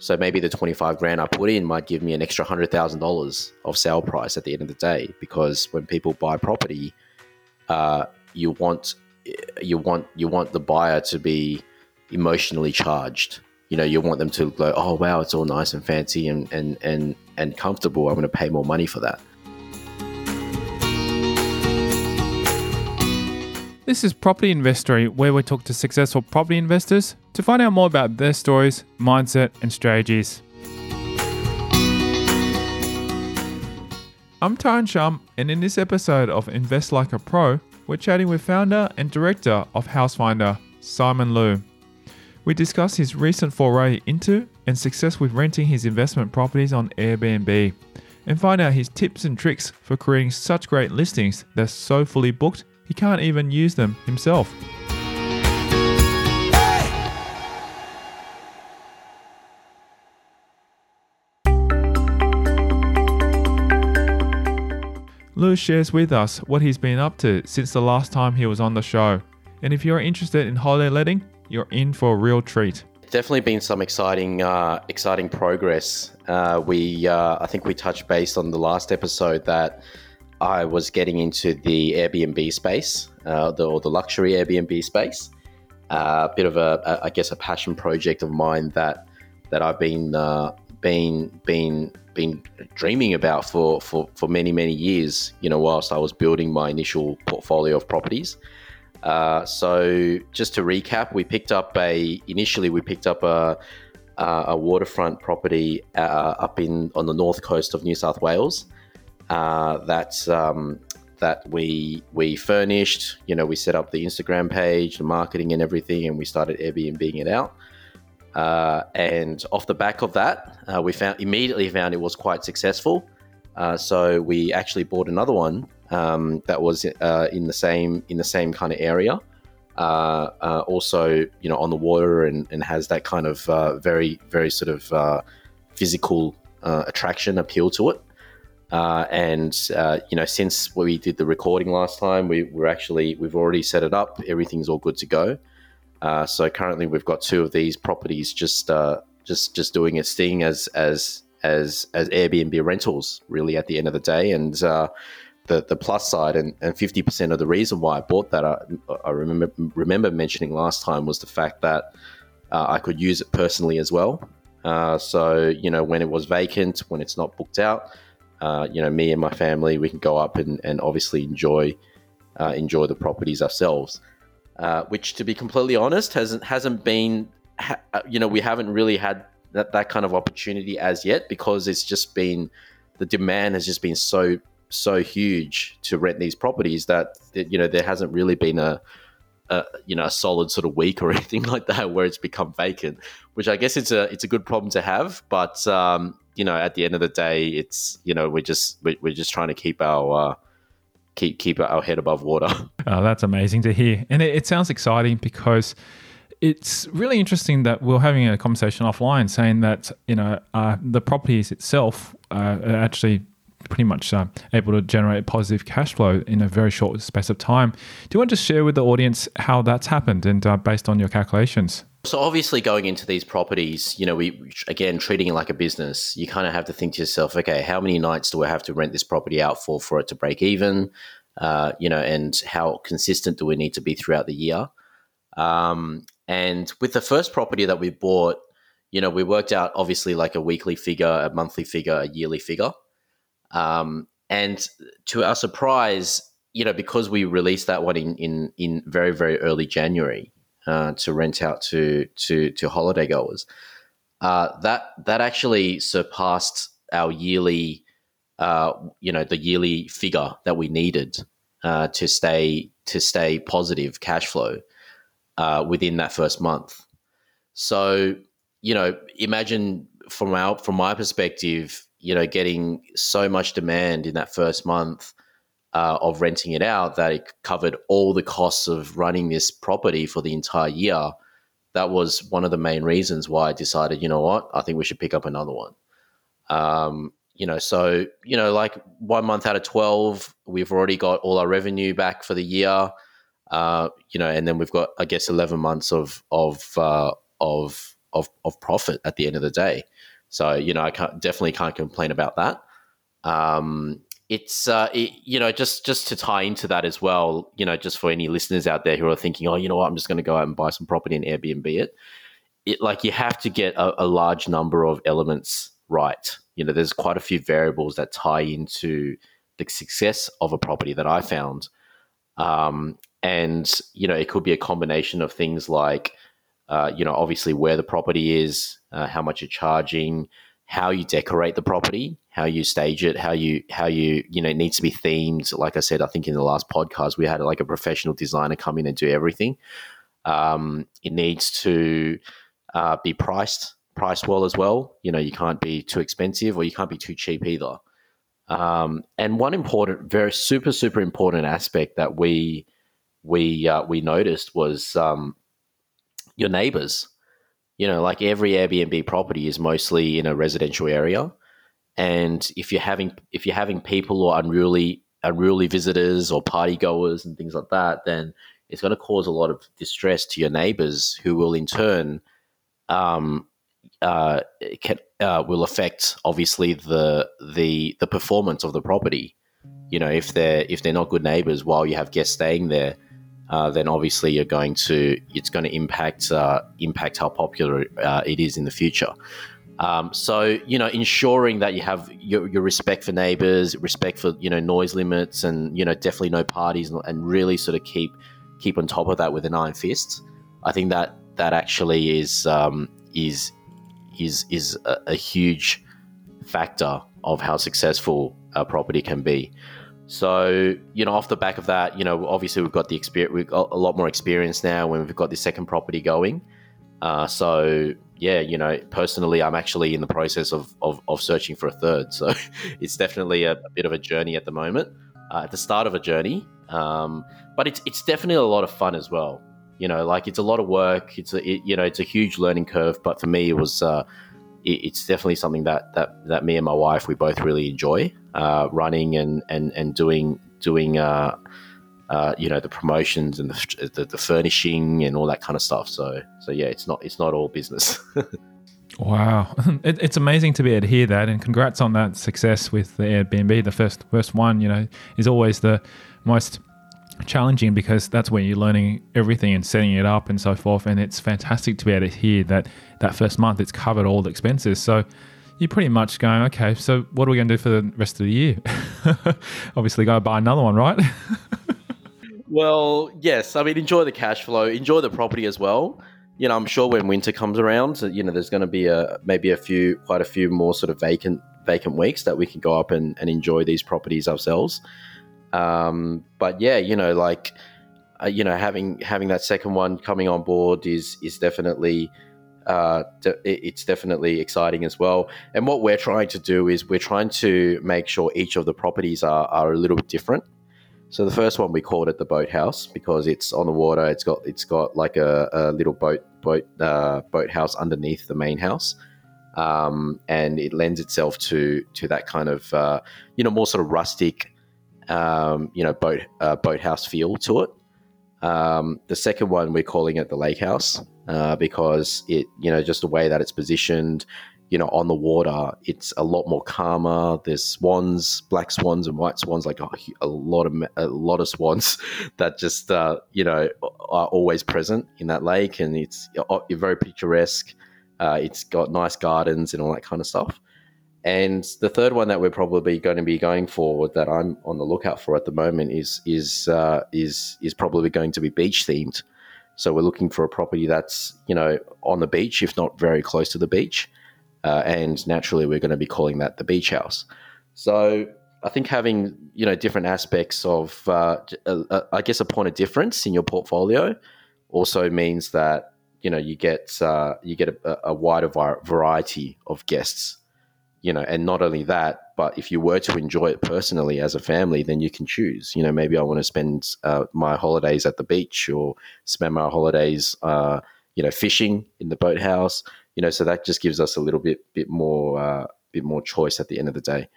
So maybe the 25 grand I put in might give me an extra $100,000 of sale price at the end of the day because when people buy property, uh, you want you want you want the buyer to be emotionally charged. You know, you want them to go, "Oh wow, it's all nice and fancy and and and and comfortable. I'm going to pay more money for that." This is Property Investory, where we talk to successful property investors to find out more about their stories, mindset, and strategies. I'm Tyron Shum, and in this episode of Invest Like a Pro, we're chatting with founder and director of Housefinder, Simon Loo. We discuss his recent foray into and success with renting his investment properties on Airbnb, and find out his tips and tricks for creating such great listings that are so fully booked he can't even use them himself. Loo shares with us what he's been up to since the last time he was on the show. And if you're interested in holiday letting, you're in for a real treat. Definitely been some exciting, uh, exciting progress. Uh, we, uh, I think we touched base on the last episode that I was getting into the Airbnb space, uh, the, or the luxury Airbnb space. Uh, a bit of a, a, I guess, a passion project of mine that that I've been uh, been been been dreaming about for, for for many many years. You know, whilst I was building my initial portfolio of properties. Uh, so just to recap, we picked up a initially we picked up a a waterfront property uh, up in on the north coast of New South Wales. Uh, that um, that we we furnished. You know, we set up the Instagram page, the marketing, and everything, and we started Airbnb it out. Uh, and off the back of that, uh, we found immediately found it was quite successful. Uh, so we actually bought another one um, that was uh, in the same in the same kind of area. Uh, uh, also, you know, on the water and, and has that kind of very very sort of physical attraction appeal to it. Uh, and uh, you know, since we did the recording last time, we were actually we've already set it up. Everything's all good to go. Uh, so currently, we've got two of these properties just uh, just just doing its thing as as as as Airbnb rentals. Really, at the end of the day, and uh, the the plus side and and fifty percent of the reason why I bought that, I, I remember remember mentioning last time was the fact that uh, I could use it personally as well. so you know, when it was vacant, when it's not booked out uh, you know, me and my family, we can go up and, and obviously enjoy uh, enjoy the properties ourselves. Uh, which, to be completely honest, hasn't hasn't been, ha- uh, you know, we haven't really had that, that kind of opportunity as yet because it's just been the demand has just been so so huge to rent these properties that you know there hasn't really been a, a, you know a solid sort of week or anything like that where it's become vacant which i guess it's a it's a good problem to have but um, you know, at the end of the day, it's you know we're just we're just trying to keep our uh, keep keep our head above water. Oh, that's amazing to hear, and it, it sounds exciting because it's really interesting that we're having a conversation offline saying that you know uh, the properties itself uh, are actually pretty much uh, able to generate positive cash flow in a very short space of time. Do you want to share with the audience how that's happened and uh, based on your calculations? So obviously, going into these properties, you know, we again treating it like a business. You kind of have to think to yourself, okay, how many nights do I have to rent this property out for for it to break even? Uh, you know, and how consistent do we need to be throughout the year? Um, and with the first property that we bought, you know, we worked out obviously like a weekly figure, a monthly figure, a yearly figure. Um, and to our surprise, you know, because we released that one in in in very very early January, uh, to rent out to to to holiday goers. Uh, that that actually surpassed our yearly, uh, you know, the yearly figure that we needed uh, to stay to stay positive cash flow uh, within that first month. So, you know, imagine from our from my perspective, you know, getting so much demand in that first month uh, of renting it out that it covered all the costs of running this property for the entire year. That was one of the main reasons why I decided, you know what, I think we should pick up another one. Um, you know, so you know, like one month out of twelve, we've already got all our revenue back for the year. Uh, you know, and then we've got, I guess, eleven months of of uh, of of, of profit at the end of the day. So you know, I can't, definitely can't complain about that. Um, it's uh, it, you know just just to tie into that as well. You know, just for any listeners out there who are thinking, oh, you know what, I'm just going to go out and buy some property and Airbnb it. It like you have to get a, a large number of elements right. You know, there's quite a few variables that tie into the success of a property that I found. Um, and you know, it could be a combination of things like, uh, you know, obviously where the property is, uh, how much you're charging, how you decorate the property, how you stage it, how you how you you know it needs to be themed. Like I said, I think in the last podcast we had like a professional designer come in and do everything. Um, it needs to uh, be priced priced well as well. You know, you can't be too expensive or you can't be too cheap either. Um, and one important, very super super important aspect that we we uh, we noticed was um, your neighbors you know, like every Airbnb property is mostly in a residential area, and if you're having if you're having people or unruly unruly visitors or party goers and things like that, then it's going to cause a lot of distress to your neighbors, who will in turn um, uh, can, uh, will affect obviously the the the performance of the property. You know, if they're if they're not good neighbors while you have guests staying there, uh, then obviously you're going to it's going to impact uh, impact how popular uh, it is in the future. Um, so you know, ensuring that you have your, your, respect for neighbors, respect for you know noise limits, and you know definitely no parties, and, and really sort of keep keep on top of that with an iron fist. I think that that actually is um, is is is a, a huge factor of how successful a property can be. So, you know, off the back of that, you know, obviously we've got the experience, we've got a lot more experience now when we've got the second property going. Uh, so, yeah, you know, personally, I'm actually in the process of, of, of searching for a third. So it's definitely a, a, bit of a journey at the moment, uh, at the start of a journey. Um, but it's, it's definitely a lot of fun as well. You know, like it's a lot of work. It's a, it, you know, it's a huge learning curve. But for me, it was, uh, it's definitely something that, that, that me and my wife, we both really enjoy uh, running and, and, and doing doing uh, uh, you know the promotions and the, the, the furnishing and all that kind of stuff. So so yeah, it's not it's not all business. wow, it, it's amazing to be able to hear that, and congrats on that success with the Airbnb. The first first one, you know, is always the most challenging because that's where you're learning everything and setting it up and so forth. And it's fantastic to be able to hear that that first month it's covered all the expenses. So you're pretty much going, okay, so what are we going to do for the rest of the year? Obviously, go buy another one, right? well, yes. I mean, enjoy the cash flow, enjoy the property as well. You know, I'm sure when winter comes around, you know, there's going to be a maybe a few, quite a few more sort of vacant vacant weeks that we can go up and, and enjoy these properties ourselves. Um, but yeah, you know, like uh, you know, having having that second one coming on board is is definitely uh, it's definitely exciting as well. And what we're trying to do is we're trying to make sure each of the properties are, are a little bit different. So the first one we called it the boathouse because it's on the water. It's got it's got like a, a little boat boat uh, boathouse underneath the main house, um, and it lends itself to to that kind of uh, you know more sort of rustic um, you know boat uh, boathouse feel to it. Um, the second one we're calling it the lake house uh, because it, you know, just the way that it's positioned, you know, on the water, it's a lot more calmer. There's swans, black swans and white swans, like a, a lot of a lot of swans that just, uh, you know, are always present in that lake, and it's uh, very picturesque. Uh, it's got nice gardens and all that kind of stuff. And the third one that we're probably going to be going for, that I'm on the lookout for at the moment, is is uh, is is probably going to be beach themed. So we're looking for a property that's you know on the beach, if not very close to the beach, uh, and naturally we're going to be calling that the beach house. So I think having you know different aspects of uh, I guess a point of difference in your portfolio also means that you know you get uh, you get a, a wider variety of guests you know, and not only that, but if you were to enjoy it personally as a family, then you can choose. You know, maybe I want to spend uh, my holidays at the beach or spend my holidays, uh, you know, fishing in the boathouse. You know, so that just gives us a little bit bit more uh, bit more choice at the end of the day.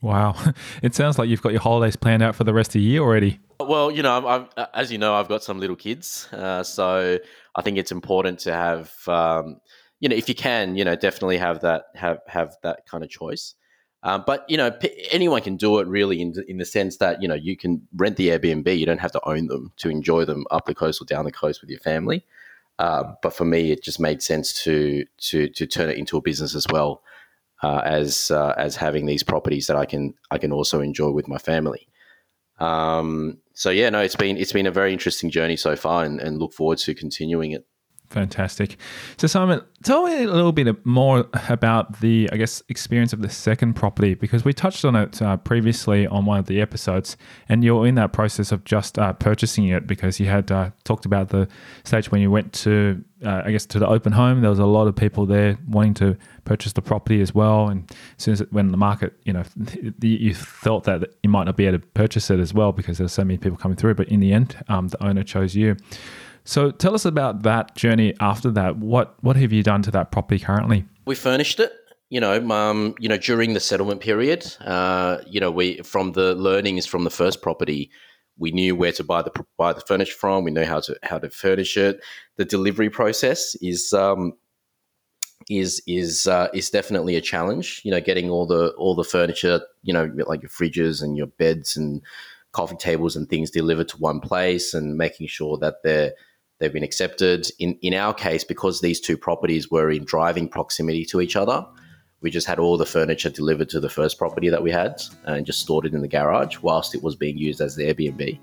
Wow, it sounds like you've got your holidays planned out for the rest of the year already. Well, you know, I'm, I'm, as you know, I've got some little kids, uh, so I think it's important to have. Um, you know, if you can, you know, definitely have that have have that kind of choice. Um, but you know, p- anyone can do it really in, in the sense that you know you can rent the Airbnb. You don't have to own them to enjoy them up the coast or down the coast with your family. Uh, but for me, it just made sense to to to turn it into a business as well uh, as uh, as having these properties that I can I can also enjoy with my family. Um, so yeah, no, it's been it's been a very interesting journey so far, and, and look forward to continuing it. Fantastic. So, Simon, tell me a little bit more about the, I guess, experience of the second property because we touched on it uh, previously on one of the episodes, and you're in that process of just uh, purchasing it because you had uh, talked about the stage when you went to, uh, I guess, to the open home. There was a lot of people there wanting to purchase the property as well, and as soon as it, when the market, you know, you felt that you might not be able to purchase it as well because there's so many people coming through, but in the end, um, the owner chose you. So tell us about that journey after that. What what have you done to that property currently? We furnished it. You know, um, you know, during the settlement period, uh, you know, we from the learnings from the first property, we knew where to buy the buy the furniture from. We know how to how to furnish it. The delivery process is um, is is uh, is definitely a challenge. You know, getting all the all the furniture, you know, like your fridges and your beds and coffee tables and things delivered to one place, and making sure that they're They've been accepted. In, in our case, because these two properties were in driving proximity to each other, we just had all the furniture delivered to the first property that we had and just stored it in the garage whilst it was being used as the Airbnb.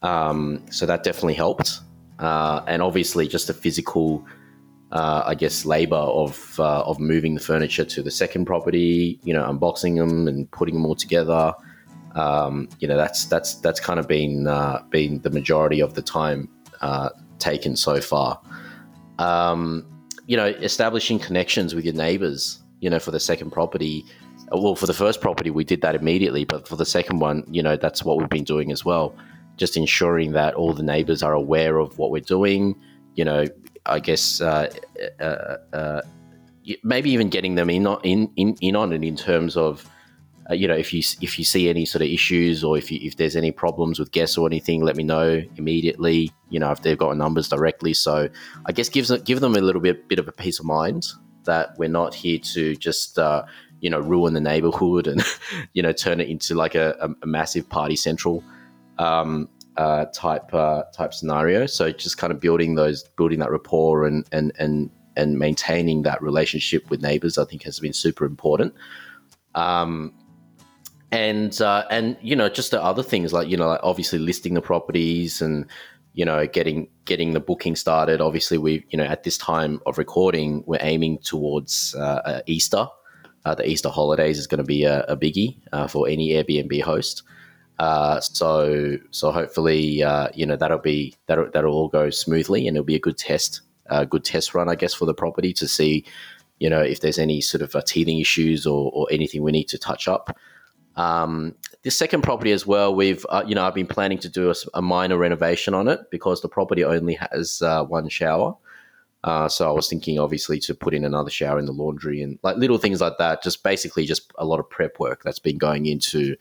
Um, so that definitely helped. Uh, and obviously, just the physical, uh, I guess, labor of uh, of moving the furniture to the second property, you know, unboxing them and putting them all together. Um, you know, that's that's that's kind of been uh, been the majority of the time uh, taken so far. Um, you know, establishing connections with your neighbors, you know, for the second property. Well, for the first property, we did that immediately, but for the second one, you know, that's what we've been doing as well. Just ensuring that all the neighbors are aware of what we're doing. You know, I guess uh, uh, uh, maybe even getting them in, in in in on it in terms of uh, you know, if you if you see any sort of issues or if you, if there's any problems with guests or anything, let me know immediately. You know, if they've got numbers directly. So I guess gives give them a little bit bit of a peace of mind that we're not here to just uh, you know ruin the neighborhood and you know turn it into like a, a, massive party central um, uh, type uh, type scenario. So just kind of building those building that rapport and and and and maintaining that relationship with neighbors, I think has been super important. Um, and uh, and you know just the other things like you know like obviously listing the properties and you know getting getting the booking started. Obviously we you know at this time of recording we're aiming towards uh, uh, easter. Uh, the easter holidays is going to be a, a biggie uh, for any airbnb host. Uh, so so hopefully you know that'll be that'll, that'll all go smoothly and it'll be a good test a good test run i guess for the property to see you know if there's any sort of teething issues or, or anything we need to touch up um, this second property as well, we've uh, you know I've been planning to do a, a, minor renovation on it because the property only has uh, one shower. Uh, so I was thinking, obviously, to put in another shower in the laundry and like little things like that. Just basically, just a lot of prep work that's been going into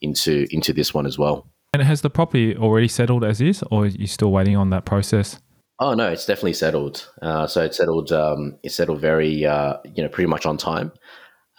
into into this one as well. And has the property already settled as is, or are you still waiting on that process? Oh no, it's definitely settled. Uh, so it settled. Um, it settled very, uh, you know, pretty much on time.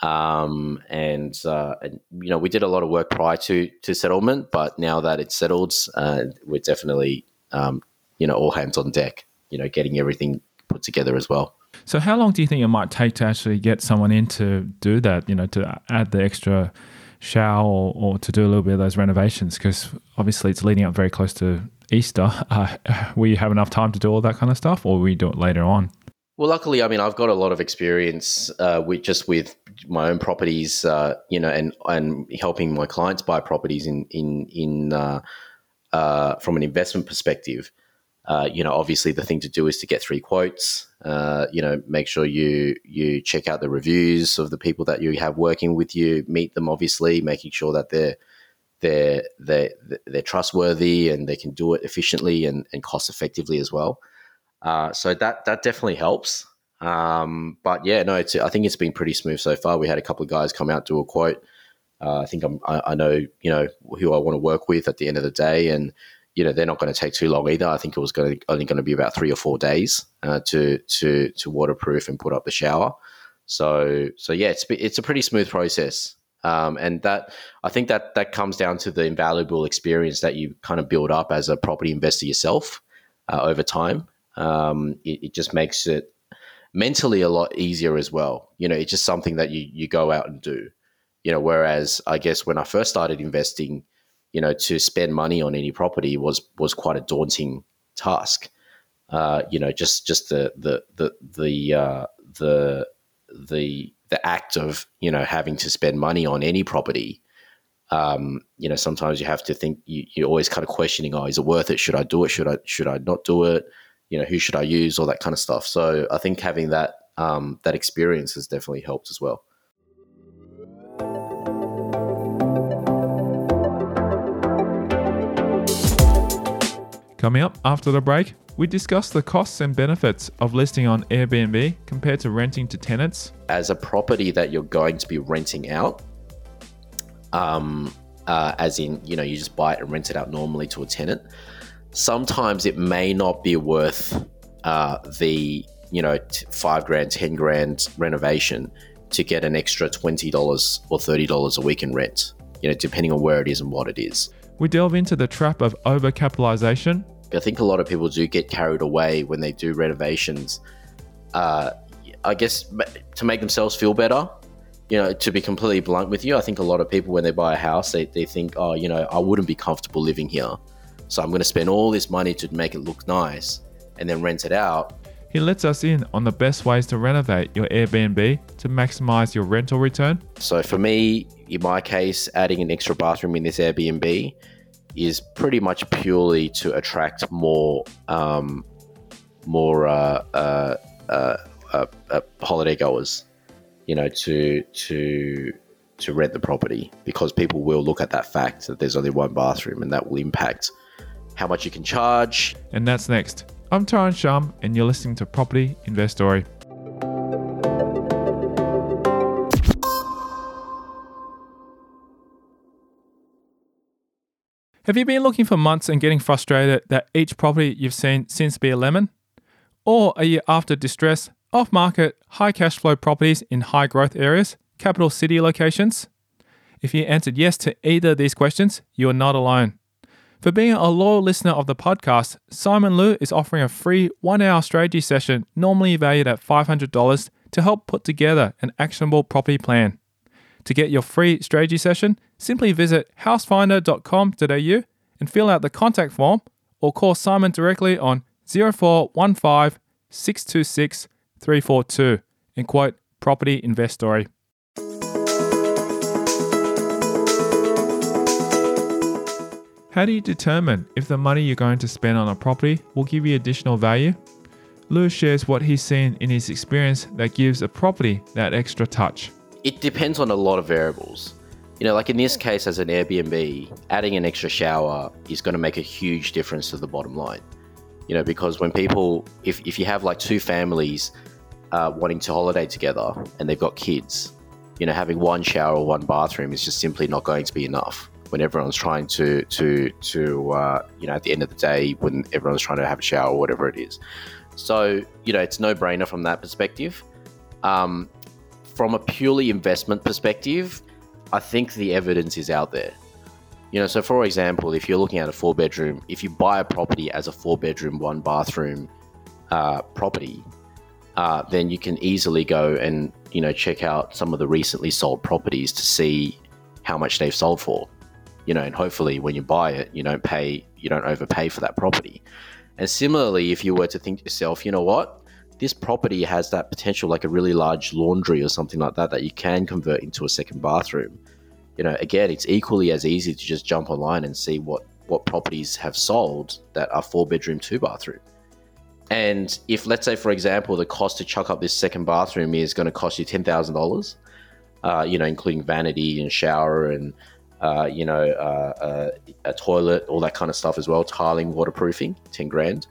Um, and, uh, and, you know, we did a lot of work prior to, to settlement, but now that it's settled, uh, we're definitely, um, you know, all hands on deck, you know, getting everything put together as well. So, how long do you think it might take to actually get someone in to do that? You know, to add the extra shower or, or to do a little bit of those renovations? Because obviously, it's leading up very close to Easter. Uh, will you have enough time to do all that kind of stuff, or will you do it later on? Well, luckily, I mean, I've got a lot of experience uh, with just with my own properties, uh, you know, and and helping my clients buy properties in in in uh, uh from an investment perspective. Uh, you know, obviously, the thing to do is to get three quotes. Uh, you know, make sure you you check out the reviews of the people that you have working with you. Meet them, obviously, making sure that they're they're they're they're trustworthy and they can do it efficiently and, and cost effectively as well. Uh, so that that definitely helps. Um, but yeah, no, I think it's been pretty smooth so far. We had a couple of guys come out do a quote. Uh, I think I'm, I, I, know you know who I want to work with at the end of the day, and you know they're not going to take too long either. I think it was going only going to be about three or four days uh, to to to waterproof and put up the shower. So so yeah, it's it's a pretty smooth process, um, and that I think that that comes down to the invaluable experience that you kind of build up as a property investor yourself uh, over time. Um, it, it just makes it mentally a lot easier as well. You know, it's just something that you you go out and do. You know, whereas I guess when I first started investing you know, to spend money on any property was was quite a daunting task. Uh, you know, just just the the the the uh, the the the act of you know having to spend money on any property. Um, you know, sometimes you have to think. You, you're always kind of questioning, "Oh, is it worth it? Should I do it? Should I should I not do it? You know, who should I use? All that kind of stuff." So I think having that um, that experience has definitely helped as well. Coming up after the break, we discuss the costs and benefits of listing on Airbnb compared to renting to tenants. As a property that you're going to be renting out, um, uh, as in, you know, you just buy it and rent it out normally to a tenant, sometimes it may not be worth uh, the, you know, t- five grand, 10 grand renovation to get an extra $20 or $30 a week in rent, you know, depending on where it is and what it is. We delve into the trap of overcapitalization. I think a lot of people do get carried away when they do renovations. Uh, I guess to make themselves feel better, you know, to be completely blunt with you, I think a lot of people, when they buy a house, they, they think, oh, you know, I wouldn't be comfortable living here. So I'm going to spend all this money to make it look nice and then rent it out. He lets us in on the best ways to renovate your Airbnb to maximize your rental return. So for me, in my case, adding an extra bathroom in this Airbnb is pretty much purely to attract more um, more uh, uh, uh, uh, uh holiday goers, you know, to to to rent the property because people will look at that fact that there's only one bathroom and that will impact how much you can charge. And that's next. I'm Tyron Shum, and you're listening to Property Investory. Have you been looking for months and getting frustrated that each property you've seen seems to be a lemon? Or are you after distress, off market, high cash flow properties in high growth areas, capital city locations? If you answered yes to either of these questions, you are not alone. For being a loyal listener of the podcast, Simon Loo is offering a free one hour strategy session, normally valued at $500, to help put together an actionable property plan. To get your free strategy session, simply visit housefinder.com.au and fill out the contact form or call Simon directly on 0415 626 342 and quote Property Investory. How do you determine if the money you're going to spend on a property will give you additional value? Loo shares what he's seen in his experience that gives a property that extra touch it depends on a lot of variables. You know, like in this case, as an Airbnb, adding an extra shower is going to make a huge difference to the bottom line. You know, because when people, if, if you have like two families uh, wanting to holiday together and they've got kids, you know, having one shower or one bathroom is just simply not going to be enough when everyone's trying to to to uh, you know at the end of the day when everyone's trying to have a shower or whatever it is. So you know, it's no brainer from that perspective. Um, from a purely investment perspective, I think the evidence is out there. You know, so for example, if you're looking at a four bedroom, if you buy a property as a four bedroom, one bathroom uh, property, uh, then you can easily go and you know check out some of the recently sold properties to see how much they've sold for. You know, and hopefully when you buy it, you don't pay, you don't overpay for that property. And similarly, if you were to think to yourself, you know what, this property has that potential, like a really large laundry or something like that, that you can convert into a second bathroom. You know, again, it's equally as easy to just jump online and see what what properties have sold that are four bedroom, two bathroom. And if, let's say, for example, the cost to chuck up this second bathroom is going to cost you ten thousand uh, dollars, you know, including vanity and shower and uh, you know uh, uh, a toilet, all that kind of stuff as well, tiling, waterproofing, ten grand.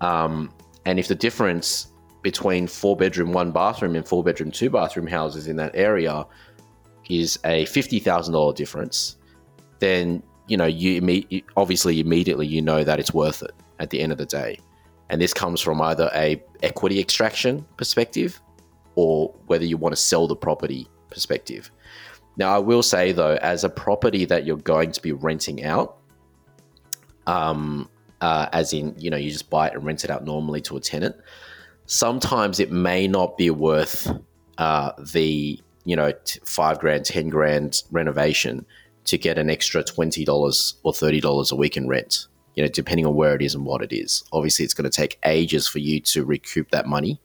Um, and if the difference between four bedroom, one bathroom and four bedroom, two bathroom houses in that area is a $50,000 difference, then you know, you imme- obviously immediately you know that it's worth it at the end of the day. And this comes from either a equity extraction perspective or whether you want to sell the property perspective. Now, I will say though, as a property that you're going to be renting out, um, uh, as in, you know, you just buy it and rent it out normally to a tenant, sometimes it may not be worth uh, the, you know, t- five grand, 10 grand renovation to get an extra $20 or $30 a week in rent, you know, depending on where it is and what it is. Obviously, it's going to take ages for you to recoup that money.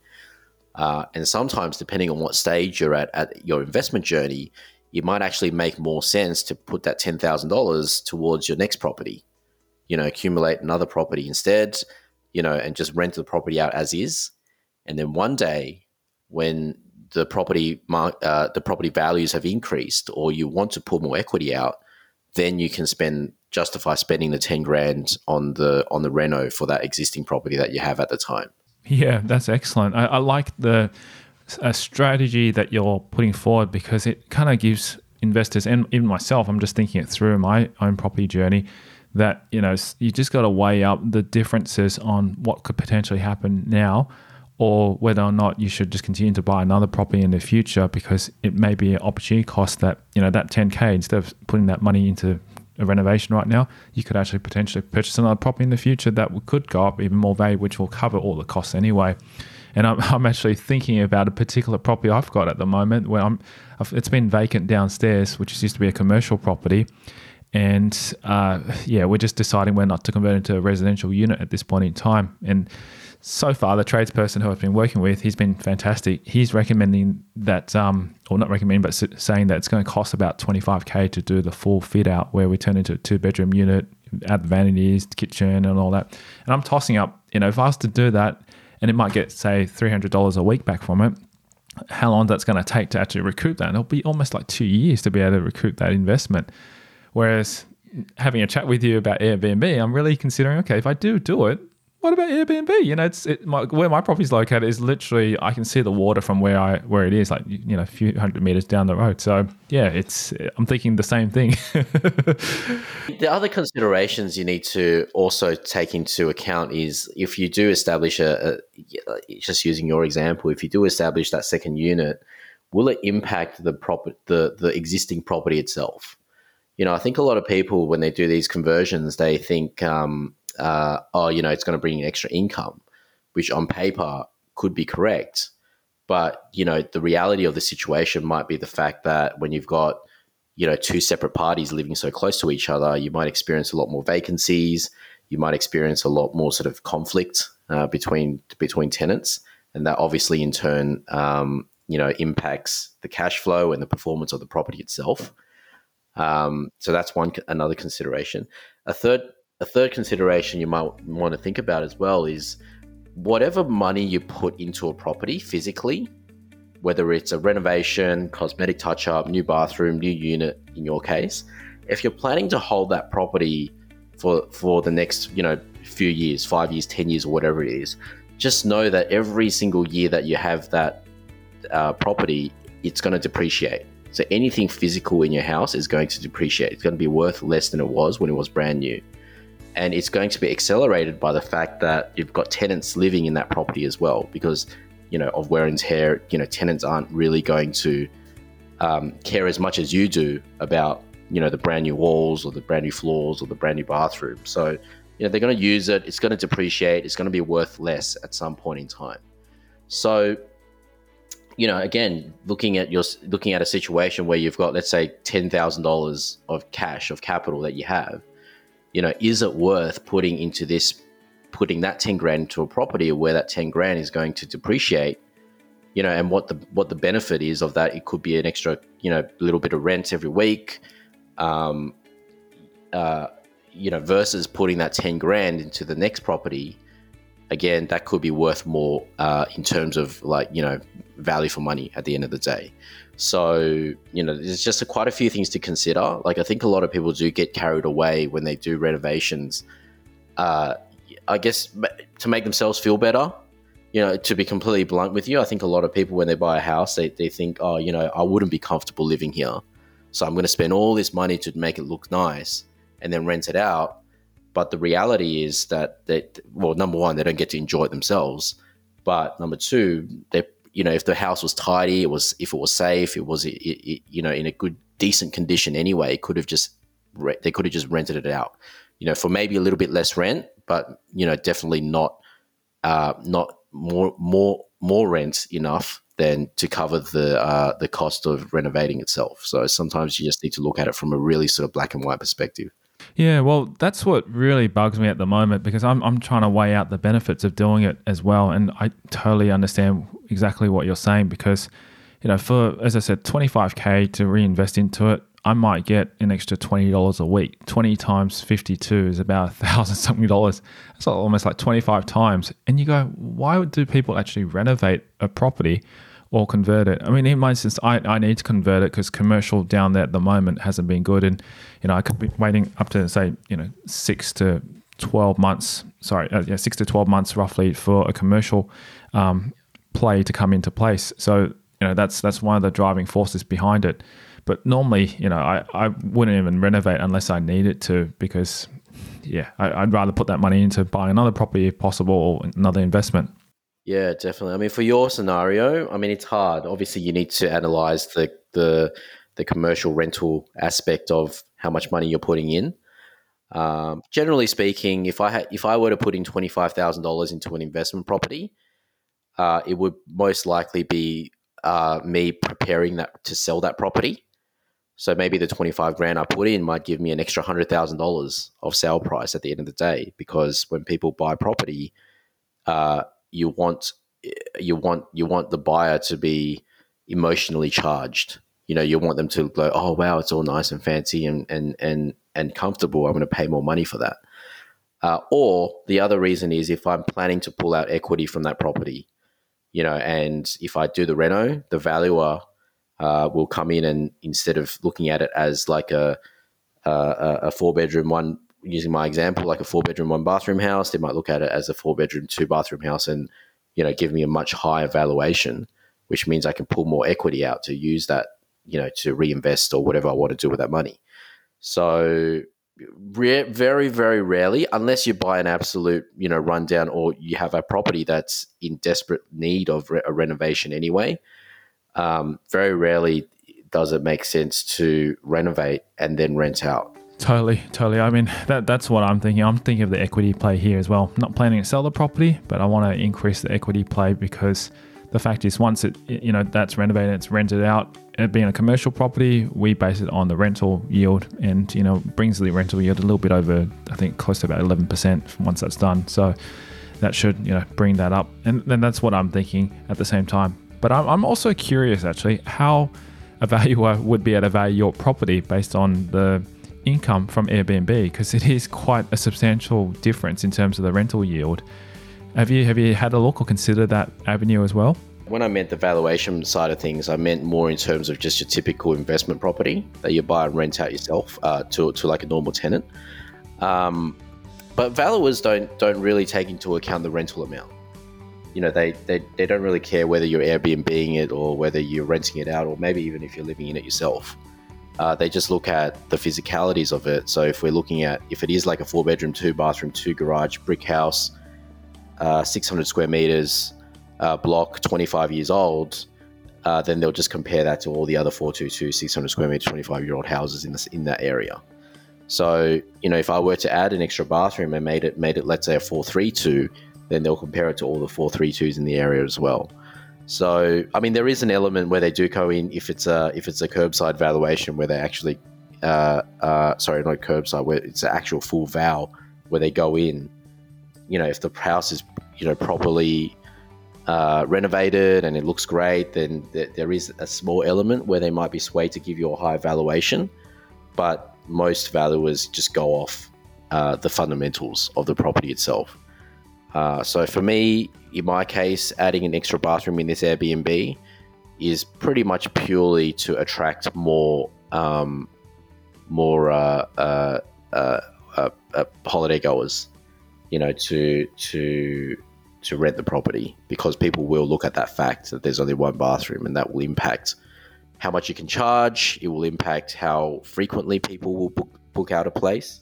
Uh, and sometimes, depending on what stage you're at at your investment journey, it might actually make more sense to put that $10,000 towards your next property, you know, accumulate another property instead, you know, and just rent the property out as is. And then one day when the property uh, the property values have increased or you want to pull more equity out, then you can spend justify spending the 10 grand on the on the reno for that existing property that you have at the time. Yeah, that's excellent. I, I like the a strategy that you're putting forward because it kind of gives investors and even myself, I'm just thinking it through my own property journey that, you know, you just got to weigh up the differences on what could potentially happen now or whether or not you should just continue to buy another property in the future because it may be an opportunity cost that, you know, that 10K, instead of putting that money into a renovation right now, you could actually potentially purchase another property in the future that could go up even more value, which will cover all the costs anyway. And I'm, I'm actually thinking about a particular property I've got at the moment where I'm, it's been vacant downstairs, which used to be a commercial property. And uh, yeah, we're just deciding whether not to convert into a residential unit at this point in time. And so far, the tradesperson who I've been working with, he's been fantastic. He's recommending that, um, or not recommending, but saying that it's going to cost about 25k to do the full fit out, where we turn into a two bedroom unit, add the vanities, kitchen, and all that. And I'm tossing up, you know, if I was to do that, and it might get say $300 a week back from it how long that's going to take to actually recoup that? And it'll be almost like two years to be able to recoup that investment. Whereas having a chat with you about airbnb i'm really considering okay if i do do it what about Airbnb? You know, it's it, my, where my property's located is literally I can see the water from where I where it is, like you know, a few hundred meters down the road. So yeah, it's I'm thinking the same thing. the other considerations you need to also take into account is if you do establish a, a just using your example, if you do establish that second unit, will it impact the proper the the existing property itself? You know, I think a lot of people when they do these conversions, they think. Um, uh, oh, you know, it's going to bring in extra income, which on paper could be correct. But, you know, the reality of the situation might be the fact that when you've got, you know, two separate parties living so close to each other, you might experience a lot more vacancies. You might experience a lot more sort of conflict uh, between between tenants, and that obviously in turn, um, you know, impacts the cash flow and the performance of the property itself. Um, so that's one another consideration. A third a third consideration you might want to think about as well is whatever money you put into a property physically, whether it's a renovation, cosmetic touch up, new bathroom, new unit in your case, if you're planning to hold that property for for the next, you know, few years, 5 years, 10 years or whatever it is, just know that every single year that you have that uh, property, it's going to depreciate. So anything physical in your house is going to depreciate. It's going to be worth less than it was when it was brand new and it's going to be accelerated by the fact that you've got tenants living in that property as well because you know of wear and tear you know tenants aren't really going to um, care as much as you do about you know the brand new walls or the brand new floors or the brand new bathroom. So you know they're going to use it. It's going to depreciate. It's going to be worth less at some point in time. So you know again looking at your looking at a situation where you've got let's say $10000 of cash of capital that you have you know, is it worth putting into this, putting that 10 grand into a property where that 10 grand is going to depreciate, you know, and what the, what the benefit is of that? It could be an extra, you know, little bit of rent every week, um, uh, you know, versus putting that 10 grand into the next property. Again, that could be worth more uh, in terms of like, you know, value for money at the end of the day. So, you know, there's just a, quite a few things to consider. Like, I think a lot of people do get carried away when they do renovations. Uh, I guess to make themselves feel better, you know, to be completely blunt with you, I think a lot of people, when they buy a house, they, they think, oh, you know, I wouldn't be comfortable living here. So I'm going to spend all this money to make it look nice. and then rent it out. But the reality is that that well, number one, they don't get to enjoy it themselves. But number two, they you know if the house was tidy, it was if it was safe, it was it, it, you know in a good decent condition anyway. Could have just they could have just rented it out, you know, for maybe a little bit less rent, but you know definitely not uh, not more more more rent enough than to cover the uh, the cost of renovating itself. So sometimes you just need to look at it from a really sort of black and white perspective. Yeah, well, that's what really bugs me at the moment because I'm I'm trying to weigh out the benefits of doing it as well, and I totally understand exactly what you're saying because you know for as I said, 25k to reinvest into it, I might get an extra twenty dollars a week. Twenty times fifty-two is about a thousand something dollars. That's almost like twenty-five times. And you go, why do people actually renovate a property or convert it? I mean, in my instance, I, I need to convert it because commercial down there at the moment hasn't been good, and you know I could be waiting up to say you know six to twelve months. Sorry, uh, yeah, six to twelve months roughly for a commercial um, play to come into place. So you know that's that's one of the driving forces behind it. But normally, you know, I, I wouldn't even renovate unless I needed to because, yeah, I, would rather put that money into buying another property if possible or another investment. Yeah, definitely. I mean, for your scenario, I mean, it's hard. Obviously, you need to analyze the the the commercial rental aspect of how much money you're putting in. Um, generally speaking, if I had if I were to put in twenty five thousand dollars into an investment property, uh, it would most likely be uh, me preparing that to sell that property. So maybe the 25 grand I put in might give me an extra $100,000 of sale price at the end of the day because when people buy property, uh, you want you want you want the buyer to be emotionally charged. You know, you want them to go, "Oh wow, it's all nice and fancy and and and and comfortable. I'm going to pay more money for that." Uh, or the other reason is if I'm planning to pull out equity from that property, you know, and if I do the reno, the valuer uh, will come in and instead of looking at it as like a a, a four bedroom one using my example like a four bedroom one bathroom house they might look at it as a four bedroom two bathroom house and you know give me a much higher valuation which means i can pull more equity out to use that you know to reinvest or whatever i want to do with that money so re- very very rarely unless you buy an absolute you know rundown or you have a property that's in desperate need of re- a renovation anyway um, very rarely does it make sense to renovate and then rent out. Totally, totally. I mean, that that's what I'm thinking. I'm thinking of the equity play here as well. not planning to sell the property, but I want to increase the equity play because the fact is, once it you know that's renovated, it's rented out. It being a commercial property, we base it on the rental yield, and you know brings the rental yield a little bit over, I think, close to about 11% once that's done. So that should you know bring that up, and then that's what I'm thinking at the same time. But I'm, I'm also curious actually how a valuer would be able to value your property based on the income from Airbnb because it is quite a substantial difference in terms of the rental yield. Have you have you had a look or considered that avenue as well? When I meant the valuation side of things, I meant more in terms of just your typical investment property that you buy and rent out yourself uh, to, to like a normal tenant. Um, but valuers don't don't really take into account the rental amount you know they, they they don't really care whether you're Airbnbing it or whether you're renting it out or maybe even if you're living in it yourself. Uh, they just look at the physicalities of it. So if we're looking at if it is like a four bedroom, two bathroom, two garage brick house, uh, 600 square meters, uh, block, 25 years old, uh, then they'll just compare that to all the other 422, 600 square meter, 25 year old houses in this in that area. So you know if I were to add an extra bathroom and made it made it let's say a 432 then they'll compare it to all the 432s in the area as well. So, I mean, there is an element where they do go in if it's a if it's a curbside valuation where they actually, uh, uh, sorry, not curbside, where it's an actual full vow where they go in. You know, if the house is you know properly uh, renovated and it looks great, then th- there is a small element where they might be swayed to give you a high valuation, but most valuers just go off uh, the fundamentals of the property itself. Uh, so for me, in my case, adding an extra bathroom in this Airbnb is pretty much purely to attract more um, more uh, uh, uh, uh, uh holiday goers, you know, to to to rent the property because people will look at that fact that there's only one bathroom and that will impact how much you can charge. It will impact how frequently people will book, book out a place.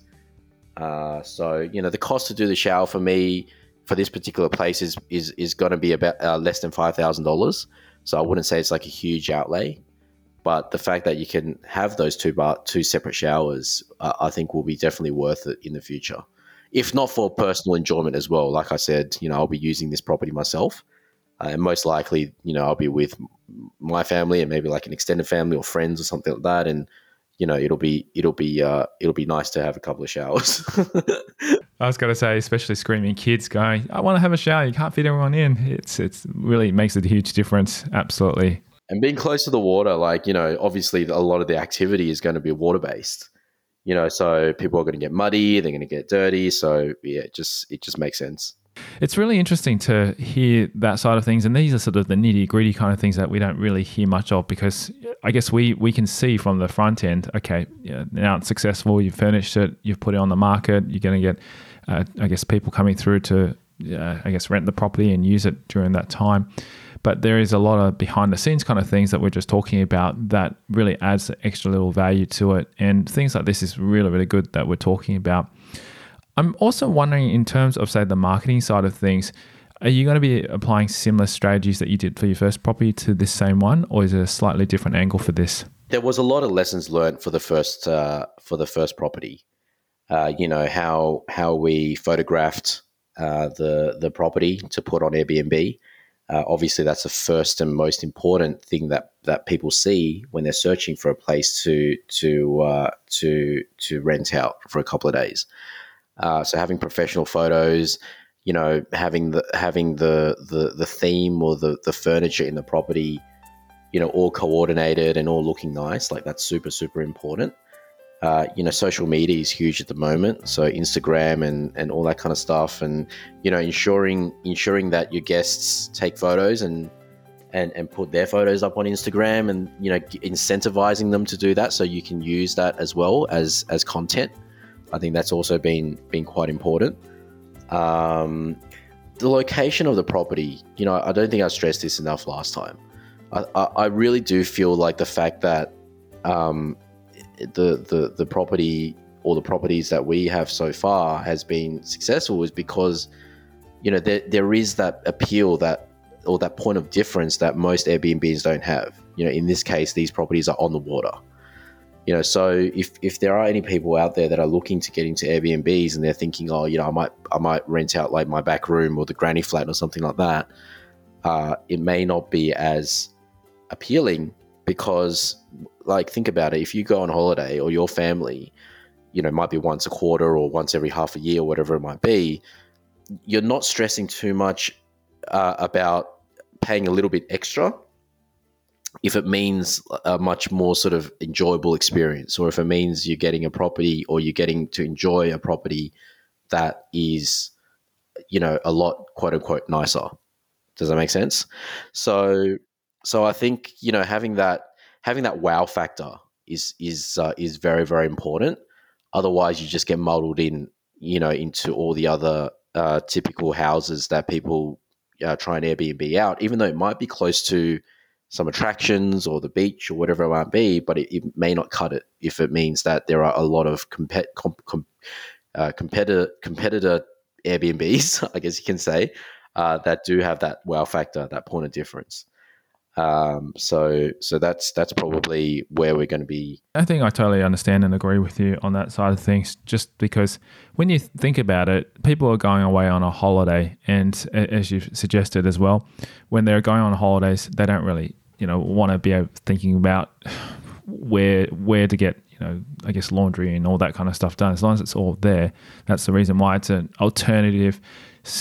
Uh, so you know the cost to do the shower for me for this particular place is is is going to be about uh, less than five thousand dollars. So I wouldn't say it's like a huge outlay, but the fact that you can have those two bar two separate showers, uh, I think will be definitely worth it in the future. If not for personal enjoyment as well, like I said, you know I'll be using this property myself, uh, and most likely, you know I'll be with my family and maybe like an extended family or friends or something like that, and you know it'll be it'll be uh, it'll be nice to have a couple of showers. I was going to say, especially screaming kids going, "I want to have a shower." You can't fit everyone in. It's it's really makes a huge difference. Absolutely. And being close to the water, like you know, obviously a lot of the activity is going to be water based. You know, so people are going to get muddy, they're going to get dirty. So yeah, it just it just makes sense. It's really interesting to hear that side of things, and these are sort of the nitty gritty kind of things that we don't really hear much of because I guess we we can see from the front end. Okay, yeah, now it's successful. You've furnished it. You've put it on the market. You're going to get, uh, I guess, people coming through to, uh, I guess, rent the property and use it during that time. But there is a lot of behind the scenes kind of things that we're just talking about that really adds extra little value to it. And things like this is really, really good that we're talking about. I'm also wondering, in terms of, say, the marketing side of things, are you going to be applying similar strategies that you did for your first property to this same one, or is it a slightly different angle for this? There was a lot of lessons learned for the first uh, for the first property. Uh, you know how how we photographed uh, the the property to put on Airbnb. Uh, obviously, that's the first and most important thing that that people see when they're searching for a place to to uh, to to rent out for a couple of days. Uh, so having professional photos, you know, having the having the the, the theme or the, the furniture in the property, you know, all coordinated and all looking nice, like that's super super important. Uh, you know, social media is huge at the moment, so Instagram and and all that kind of stuff, and you know, ensuring ensuring that your guests take photos and and, and put their photos up on Instagram and you know incentivizing them to do that so you can use that as well as as content I think that's also been been quite important. Um, the location of the property, you know, I don't think I stressed this enough last time. I, I, I really do feel like the fact that um, the, the the property or the properties that we have so far has been successful is because you know there, there is that appeal that or that point of difference that most Airbnbs don't have. You know, in this case, these properties are on the water you know so if if there are any people out there that are looking to get into airbnbs and they're thinking oh you know i might i might rent out like my back room or the granny flat or something like that uh, it may not be as appealing because like think about it if you go on holiday or your family you know might be once a quarter or once every half a year or whatever it might be you're not stressing too much uh, about paying a little bit extra if it means a much more sort of enjoyable experience, or if it means you're getting a property or you're getting to enjoy a property that is, you know, a lot quote unquote nicer. Does that make sense? So, so I think you know having that having that wow factor is is uh, is very very important. Otherwise, you just get muddled in, you know, into all the other uh, typical houses that people uh, try and Airbnb out, even though it might be close to some attractions or the beach or whatever it might be, but it, it may not cut it if it means that there are a lot of com, com, uh, competitor competitor Airbnbs, I guess you can say, uh, that do have that wow factor, that point of difference. Um, so so that's that's probably where we're going to be. I think I totally understand and agree with you on that side of things. Just because when you think about it, people are going away on a holiday, and as you've suggested as well, when they're going on holidays, they don't really you know want to be thinking about where where to get you know I guess laundry and all that kind of stuff done. As long as it's all there, that's the reason why it's an alternative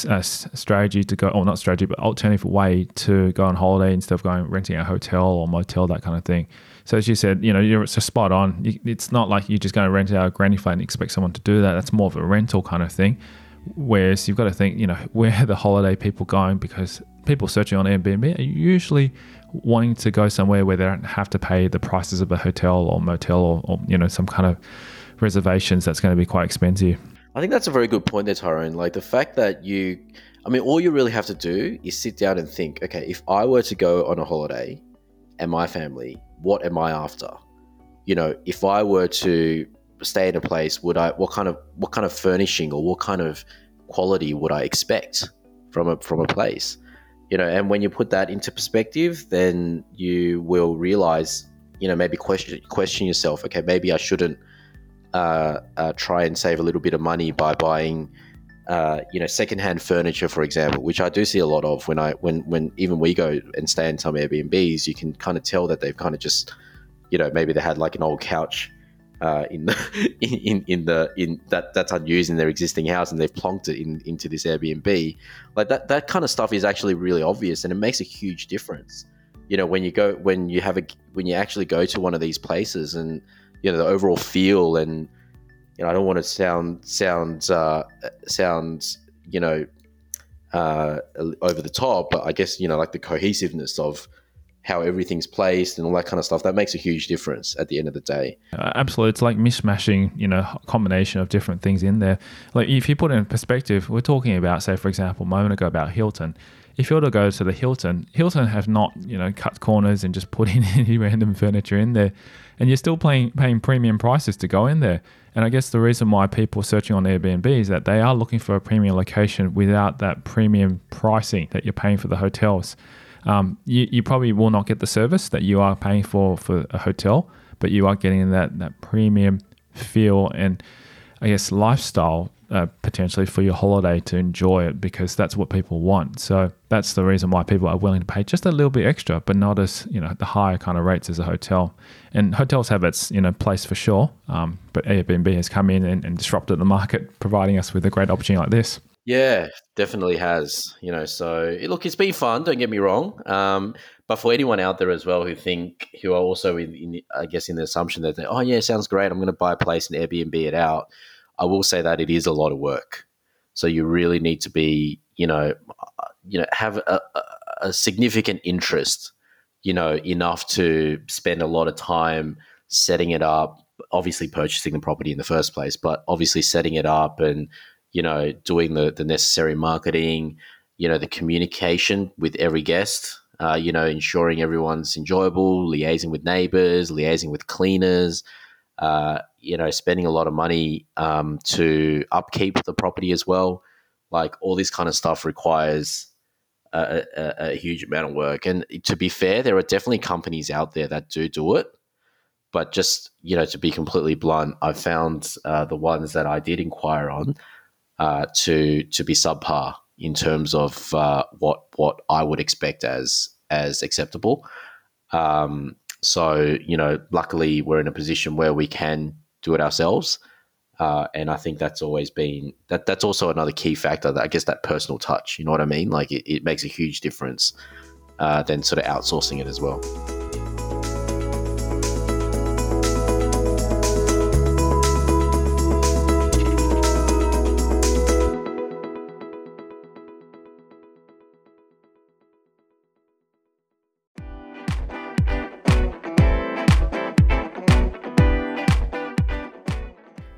uh, strategy to go, or not strategy, but alternative way to go on holiday instead of going renting a hotel or motel, that kind of thing. So as you said, you know, you're spot on. It's not like you're just going to rent out a granny flat and expect someone to do that. That's more of a rental kind of thing. Whereas you've got to think, you know, where the holiday people going? Because people searching on Airbnb are usually wanting to go somewhere where they don't have to pay the prices of a hotel or motel or, or you know some kind of reservations that's going to be quite expensive. I think that's a very good point there, Tyrone. Like the fact that you, I mean, all you really have to do is sit down and think, okay, if I were to go on a holiday and my family, what am I after? You know, if I were to stay in a place, would I what kind of what kind of furnishing or what kind of quality would I expect from a from a place? You know, and when you put that into perspective, then you will realize, you know, maybe question question yourself. Okay, maybe I shouldn't uh, uh, try and save a little bit of money by buying, uh, you know, secondhand furniture, for example, which I do see a lot of when I when when even we go and stay in some Airbnbs, you can kind of tell that they've kind of just, you know, maybe they had like an old couch uh, in the in, in the in that that's unused in their existing house and they've plonked it in into this Airbnb. Like that that kind of stuff is actually really obvious and it makes a huge difference. You know, when you go when you have a when you actually go to one of these places and you know the overall feel and you know I don't want to sound sound uh, sound you know uh, over the top, but I guess you know like the cohesiveness of how everything's placed and all that kind of stuff. That makes a huge difference at the end of the day. Uh, absolutely, it's like mishmashing, you know, a combination of different things in there. Like if you put it in perspective, we're talking about, say, for example, a moment ago about Hilton. If you were to go to the Hilton, Hilton have not, you know, cut corners and just put in any random furniture in there, and you're still paying paying premium prices to go in there. And I guess the reason why people are searching on Airbnb is that they are looking for a premium location without that premium pricing that you're paying for the hotels um, you, you probably will not get the service that you are paying for for a hotel, but you are getting that that premium feel and I guess lifestyle uh, potentially for your holiday to enjoy it because that's what people want. So that's the reason why people are willing to pay just a little bit extra, but not as you know the higher kind of rates as a hotel. And hotels have its you know place for sure, um, but Airbnb has come in and, and disrupted the market, providing us with a great opportunity like this. Yeah, definitely has. You know, so look, it's been fun. Don't get me wrong. Um, but for anyone out there as well who think who are also in, in I guess, in the assumption that oh yeah, sounds great. I'm going to buy a place and Airbnb it out. I will say that it is a lot of work. So you really need to be, you know, you know, have a, a significant interest, you know, enough to spend a lot of time setting it up. Obviously, purchasing the property in the first place, but obviously setting it up and you know, doing the, the necessary marketing, you know, the communication with every guest, uh, you know, ensuring everyone's enjoyable, liaising with neighbors, liaising with cleaners, uh, you know, spending a lot of money um, to upkeep the property as well. Like all this kind of stuff requires a, a, a, huge amount of work. And to be fair, there are definitely companies out there that do do it. But just, you know, to be completely blunt, I found uh, the ones that I did inquire on uh, to to be subpar in terms of uh, what what I would expect as as acceptable. Um, so you know, luckily we're in a position where we can do it ourselves, uh, and I think that's always been that. That's also another key factor. That I guess that personal touch. You know what I mean? Like it, it makes a huge difference uh, than sort of outsourcing it as well.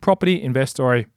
Property Investory.